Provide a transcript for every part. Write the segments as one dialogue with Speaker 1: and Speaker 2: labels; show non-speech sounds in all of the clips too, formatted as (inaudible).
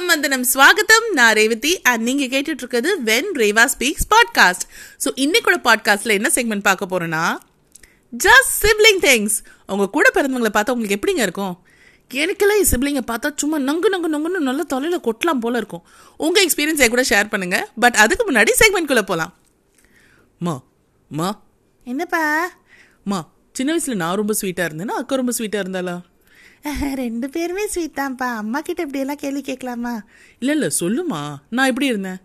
Speaker 1: வணக்கம் வந்தனம் ஸ்வாகத்தம் நான் ரேவதி அண்ட் நீங்க கேட்டுட்டு இருக்கிறது when Reva speaks podcast so இன்னைக்கோட பாட்காஸ்ட்ல என்ன செக்மெண்ட் பார்க்க போறோம்னா ஜஸ்ட் சிப்ளிங் திங்ஸ் உங்க கூட பிறந்தவங்களை பார்த்தா உங்களுக்கு எப்படிங்க இருக்கும்? எனக்கெல்லாம் என் சிப்ளிங்கை பார்த்தா சும்மா நங்கு நங்கு நங்குன்னு நல்ல தொலைல கொட்டலாம் போல இருக்கும். உங்க எக்ஸ்பீரியன்ஸை கூட ஷேர் பண்ணுங்க. பட் அதுக்கு முன்னாடி செக்மெண்ட்குள்ள போலாம். மா மா. என்னப்பா? மா சின்ன வயசுல நான் ரொம்ப ஸ்வீட்டா இருந்தேன்னா அக்கா ரொம்ப ஸ்வீட்டா இருந்தாளா? (laughs)
Speaker 2: ரெண்டு பேருமே ஸ்வீட் தான்ப்பா. அம்மா கிட்ட இப்படி எல்லாம் கேள்வி கேட்கலாமா?
Speaker 1: இல்ல இல்ல சொல்லுமா. நான் எப்படி இருந்தேன்?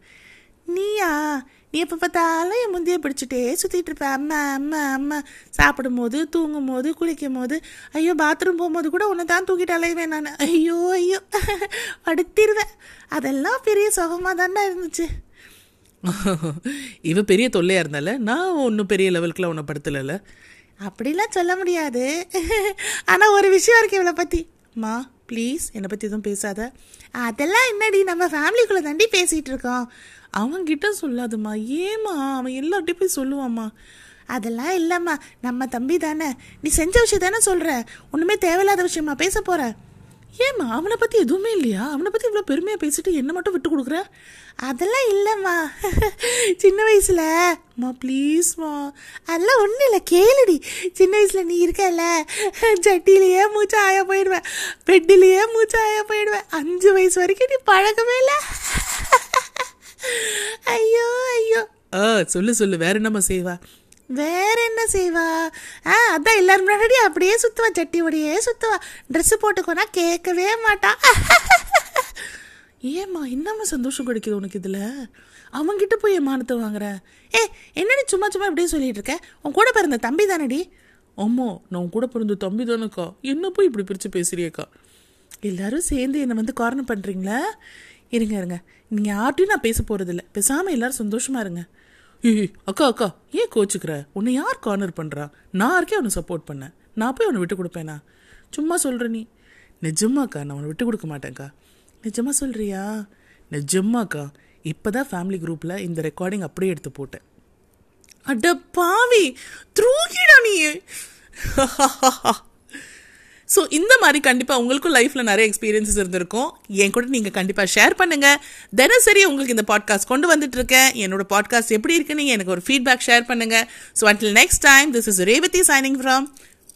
Speaker 2: நீயா? நீ எப்போ பார்த்தாலும் என் முந்தைய பிடிச்சிட்டே சுற்றிட்டு இருப்ப. அம்மா அம்மா அம்மா. சாப்பிடும் போது தூங்கும் போது குளிக்கும் போது ஐயோ பாத்ரூம் போகும்போது கூட உன்னை தான் தூக்கிட்டு அலைவேன் நான். ஐயோ ஐயோ. (laughs) படுத்திடுவேன் அதெல்லாம் பெரிய சுகமாக தானே இருந்துச்சு. (laughs)
Speaker 1: இவ பெரிய தொல்லையா இருந்தால நான் ஒன்றும் பெரிய லெவலுக்குலாம் உன்னை படுத்தலைல
Speaker 2: அப்படிலாம் சொல்ல முடியாது. ஆனால் ஒரு விஷயம் இருக்கு இவளை பற்றி மா ப்ளீஸ் என்னை பற்றி எதுவும் பேசாத. அதெல்லாம் என்னடி நம்ம ஃபேமிலிக்குள்ளே தாண்டி பேசிகிட்டு இருக்கோம்.
Speaker 1: அவன்கிட்ட சொல்லாதம்மா. ஏமா அவன் எல்லார்ட்டையும் போய் சொல்லுவாம்மா.
Speaker 2: அதெல்லாம் இல்லைம்மா. நம்ம தம்பி தானே. நீ செஞ்ச விஷயம் தானே சொல்கிற ஒன்றுமே தேவையில்லாத விஷயமா பேச போகிற
Speaker 1: ஏம்மா அவனை பற்றி எதுவுமே இல்லையா? அவனை பற்றி இவ்வளோ பெருமையாக பேசிட்டு என்ன மட்டும் விட்டு கொடுக்குற?
Speaker 2: அதெல்லாம் இல்லைம்மா. (laughs) சின்ன வயசில். அம்மா ப்ளீஸ்மா அதெல்லாம் ஒன்றும் இல்லை கேளுடி. சின்ன வயசில் நீ இருக்கல ஜட்டிலேயே மூச்சு ஆயா போயிடுவேன் பெட்டிலேயே மூச்சு ஆயா போயிடுவேன் அஞ்சு வயசு வரைக்கும் நீ பழக்கமே இல்லை. (laughs) ஐயோ ஐயோ.
Speaker 1: ஆ சொல்லு சொல்லு. வேற என்னம்மா செய்வா?
Speaker 2: வேற என்ன செய்வா? ஆ அதான் எல்லாரும் முன்னாடி அப்படியே சுத்துவா சட்டி ஓடியே சுத்துவா. ட்ரெஸ் போட்டுக்கோனா கேட்கவே மாட்டா.
Speaker 1: ஏம்மா என்னம்மா சந்தோஷம் கிடைக்குது உனக்கு இதில்? அவங்கிட்ட போய் என் மானத்தை வாங்குற?
Speaker 2: ஏ என்னடி சும்மா சும்மா இப்படியே சொல்லிட்டு இருக்க? உன் கூட பிறந்த தம்பி தானடி?
Speaker 1: அம்மா நான் உன் கூட பிறந்த தம்பி தானேக்கா. என்ன போய் இப்படி பிரித்து பேசுறியக்கா?
Speaker 2: எல்லாரும் சேர்ந்து என்னை வந்து காரணம் பண்ணுறீங்களா இருங்க இருங்க. நீங்கள் யார்ட்டையும் நான் பேச போகிறதில்ல பேசாமல் எல்லோரும் சந்தோஷமா இருங்க.
Speaker 1: ஏய் அக்கா அக்கா ஏன் கோச்சுக்கிற? உன்னை யார் கார்னர் பண்ணுறா நான் இருக்கே அவனை சப்போர்ட் பண்ணேன். நான் போய் அவனை விட்டு கொடுப்பேனா? சும்மா சொல்கிற நீ. நிஜமாக்கா நான் அவனை விட்டு கொடுக்க மாட்டேன்க்கா
Speaker 2: நிஜமா சொல்கிறியா
Speaker 1: நிஜமாக்கா இப்பதான் ஃபேமிலி குரூப்பில் இந்த ரெக்கார்டிங் அப்படியே எடுத்து போட்டேன்.
Speaker 2: அட பாவி த்ரூகிடா நீ (laughs)
Speaker 1: ஸோ இந்த மாதிரி கண்டிப்பாக உங்களுக்கும் லைஃப்பில் நிறைய எக்ஸ்பீரியன்ஸஸ் இருந்திருக்கும். என் கூட நீங்கள் கண்டிப்பாக ஷேர் பண்ணுங்கள் தினசரி உங்களுக்கு இந்த பாட்காஸ்ட் கொண்டு வந்துட்டு இருக்கேன். என்னோட பாட்காஸ்ட் எப்படி இருக்குன்னு எனக்கு ஒரு ஃபீட்பேக் ஷேர் பண்ணுங்கள் so until next time this is Revathi signing from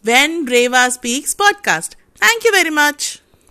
Speaker 1: when Reva speaks podcast thank you very much